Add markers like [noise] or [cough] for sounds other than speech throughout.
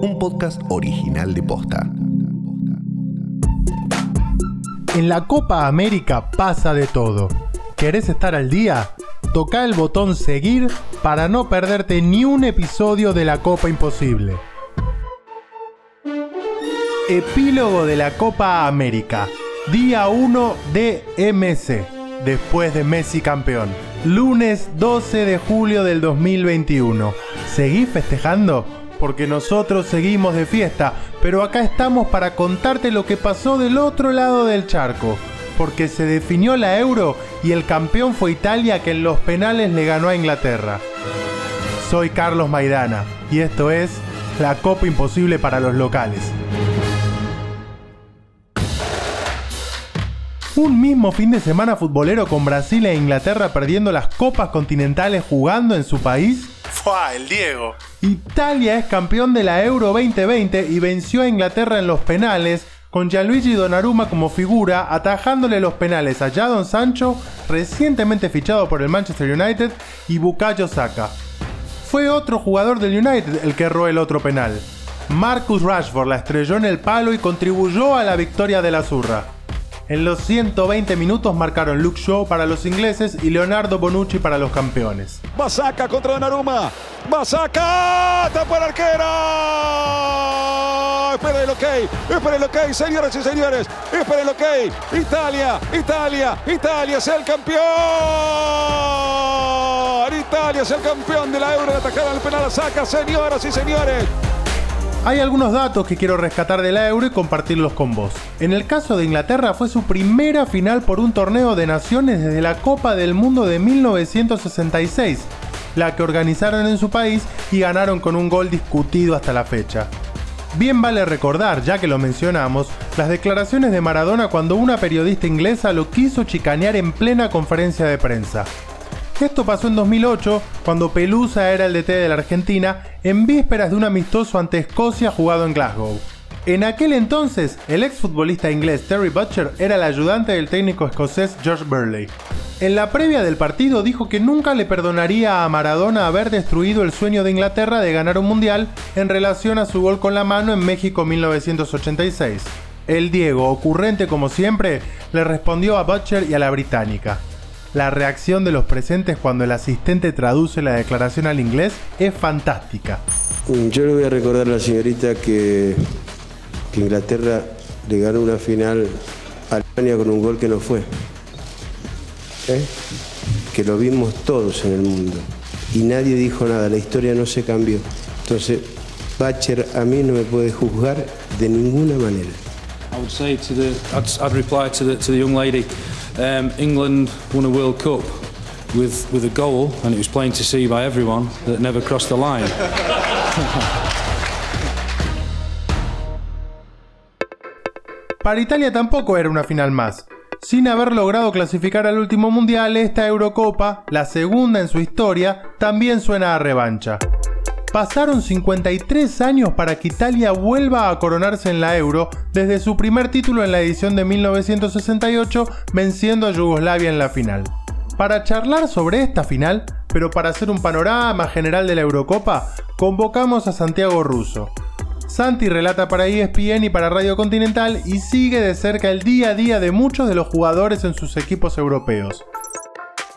un podcast original de Posta. En la Copa América pasa de todo. ¿Querés estar al día? Toca el botón seguir para no perderte ni un episodio de la Copa Imposible. Epílogo de la Copa América. Día 1 de MC. Después de Messi campeón. Lunes 12 de julio del 2021. ¿Seguís festejando? Porque nosotros seguimos de fiesta, pero acá estamos para contarte lo que pasó del otro lado del charco. Porque se definió la Euro y el campeón fue Italia que en los penales le ganó a Inglaterra. Soy Carlos Maidana y esto es la Copa Imposible para los locales. Un mismo fin de semana futbolero con Brasil e Inglaterra perdiendo las copas continentales jugando en su país. El Diego. Italia es campeón de la Euro 2020 y venció a Inglaterra en los penales, con Gianluigi Donnarumma como figura, atajándole los penales a Jadon Sancho, recientemente fichado por el Manchester United, y Bukayo Saka. Fue otro jugador del United el que erró el otro penal. Marcus Rashford la estrelló en el palo y contribuyó a la victoria de la Zurra. En los 120 minutos marcaron Luke Shaw para los ingleses y Leonardo Bonucci para los campeones. Basaca contra Donnarumma. Basaca. Tapa el arquero. Espera el ok. Espera el ok, señoras y señores. Espera el ok. Italia, Italia, Italia es el campeón. Italia es el campeón de la Euro de atacar al penal Saca, señoras y señores. Hay algunos datos que quiero rescatar de la Euro y compartirlos con vos. En el caso de Inglaterra fue su primera final por un torneo de naciones desde la Copa del Mundo de 1966, la que organizaron en su país y ganaron con un gol discutido hasta la fecha. Bien vale recordar, ya que lo mencionamos, las declaraciones de Maradona cuando una periodista inglesa lo quiso chicanear en plena conferencia de prensa. Esto pasó en 2008, cuando Pelusa era el DT de la Argentina, en vísperas de un amistoso ante Escocia jugado en Glasgow. En aquel entonces, el exfutbolista inglés Terry Butcher era el ayudante del técnico escocés George Burley. En la previa del partido dijo que nunca le perdonaría a Maradona haber destruido el sueño de Inglaterra de ganar un mundial en relación a su gol con la mano en México 1986. El Diego, ocurrente como siempre, le respondió a Butcher y a la británica. La reacción de los presentes cuando el asistente traduce la declaración al inglés es fantástica. Yo le voy a recordar a la señorita que, que Inglaterra le ganó una final a Alemania con un gol que no fue. ¿Eh? Que lo vimos todos en el mundo. Y nadie dijo nada, la historia no se cambió. Entonces, Bacher a mí no me puede juzgar de ninguna manera. I would say to the, I'd, I'd reply to the, to the young lady, um, England won a World Cup with, with a goal, and it was plain to see by everyone that never crossed the line. [laughs] Para Italia tampoco era una final más. Sin haber logrado clasificar al último mundial, esta Eurocopa, la segunda en su historia, también suena a revancha. Pasaron 53 años para que Italia vuelva a coronarse en la Euro desde su primer título en la edición de 1968, venciendo a Yugoslavia en la final. Para charlar sobre esta final, pero para hacer un panorama general de la Eurocopa, convocamos a Santiago Russo. Santi relata para ESPN y para Radio Continental y sigue de cerca el día a día de muchos de los jugadores en sus equipos europeos.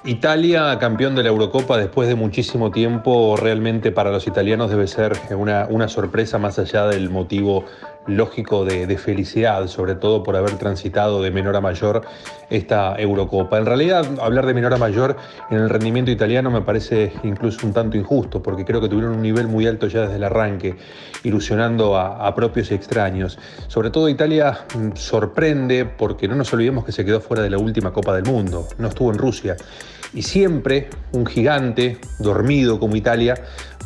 Italia, campeón de la Eurocopa después de muchísimo tiempo, realmente para los italianos debe ser una, una sorpresa más allá del motivo lógico de, felicidad, sobre todo por haber transitado de menor a mayor esta Eurocopa. En realidad, hablar de menor a mayor en el rendimiento italiano me parece incluso un tanto injusto, porque creo que tuvieron un nivel muy alto ya desde el arranque, ilusionando a, a propios y extraños. Sobre todo Italia mm, sorprende porque no nos olvidemos que se quedó fuera de la última Copa del Mundo, no estuvo en Rusia. Y siempre un gigante dormido como Italia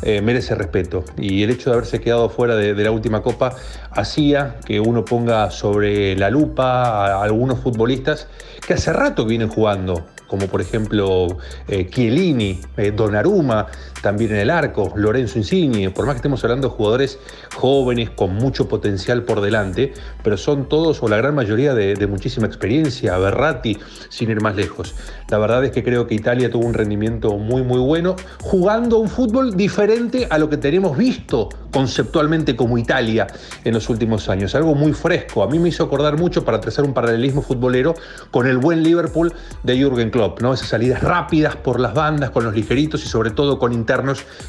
eh, merece respeto. Y el hecho de haberse quedado fuera de, la última copa hacía que uno ponga sobre la lupa a algunos futbolistas que hace rato vienen jugando, como por ejemplo eh, Chiellini, eh, Donnarumma, también en el arco, Lorenzo Insigne, por más que estemos hablando de jugadores jóvenes con mucho potencial por delante, pero son todos o la gran mayoría de, muchísima experiencia, Berratti, sin ir más lejos. La verdad es que creo que Italia tuvo un rendimiento muy muy bueno, jugando un fútbol diferente a lo que tenemos visto conceptualmente como Italia en los últimos años, algo muy fresco. A mí me hizo acordar mucho para trazar un paralelismo futbolero con el buen Liverpool de Jürgen Klopp, ¿no? Esas salidas rápidas por las bandas, con los ligeritos y sobre todo con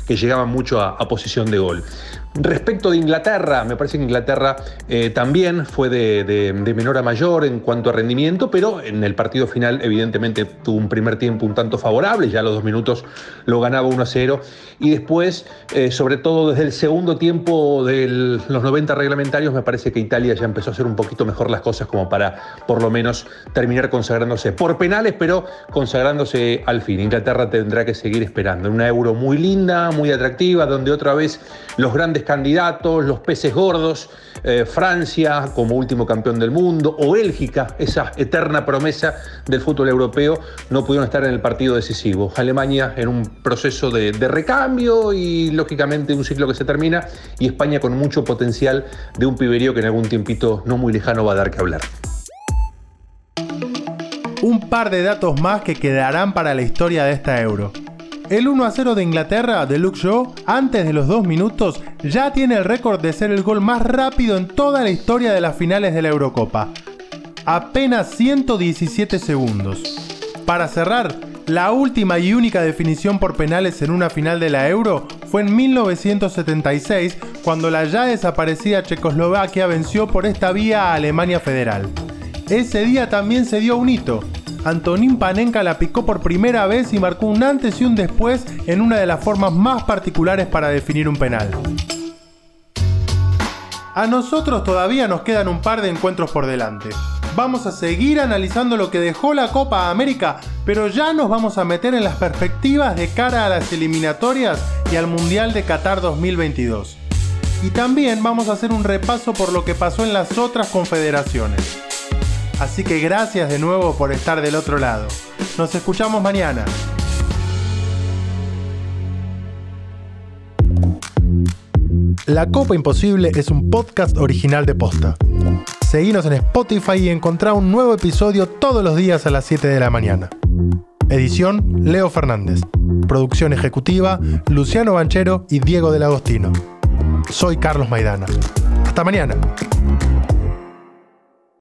que llegaban mucho a, posición de gol. Respecto de Inglaterra, me parece que Inglaterra eh, también fue de, menor a mayor en cuanto a rendimiento, pero en el partido final evidentemente tuvo un primer tiempo un tanto favorable, ya los dos minutos lo ganaba 1 a 0, y después, eh, sobre todo desde el segundo tiempo de los 90 reglamentarios, me parece que Italia ya empezó a hacer un poquito mejor las cosas como para por lo menos terminar consagrándose por penales, pero consagrándose al fin. Inglaterra tendrá que seguir esperando. Una euro muy linda, muy atractiva, donde otra vez los grandes candidatos, los peces gordos, eh, Francia como último campeón del mundo, o Bélgica, esa eterna promesa del fútbol europeo, no pudieron estar en el partido decisivo. Alemania en un proceso de, de recambio y lógicamente un ciclo que se termina, y España con mucho potencial de un piberío que en algún tiempito no muy lejano va a dar que hablar. Un par de datos más que quedarán para la historia de esta euro. El 1 a 0 de Inglaterra de Luke Shaw, antes de los 2 minutos, ya tiene el récord de ser el gol más rápido en toda la historia de las finales de la Eurocopa. Apenas 117 segundos. Para cerrar, la última y única definición por penales en una final de la Euro fue en 1976, cuando la ya desaparecida Checoslovaquia venció por esta vía a Alemania Federal. Ese día también se dio un hito, Antonín Panenka la picó por primera vez y marcó un antes y un después en una de las formas más particulares para definir un penal. A nosotros todavía nos quedan un par de encuentros por delante. Vamos a seguir analizando lo que dejó la Copa América, pero ya nos vamos a meter en las perspectivas de cara a las eliminatorias y al Mundial de Qatar 2022. Y también vamos a hacer un repaso por lo que pasó en las otras confederaciones. Así que gracias de nuevo por estar del otro lado. Nos escuchamos mañana. La Copa Imposible es un podcast original de Posta. Seguinos en Spotify y encontrá un nuevo episodio todos los días a las 7 de la mañana. Edición Leo Fernández. Producción ejecutiva Luciano Banchero y Diego del Agostino. Soy Carlos Maidana. Hasta mañana.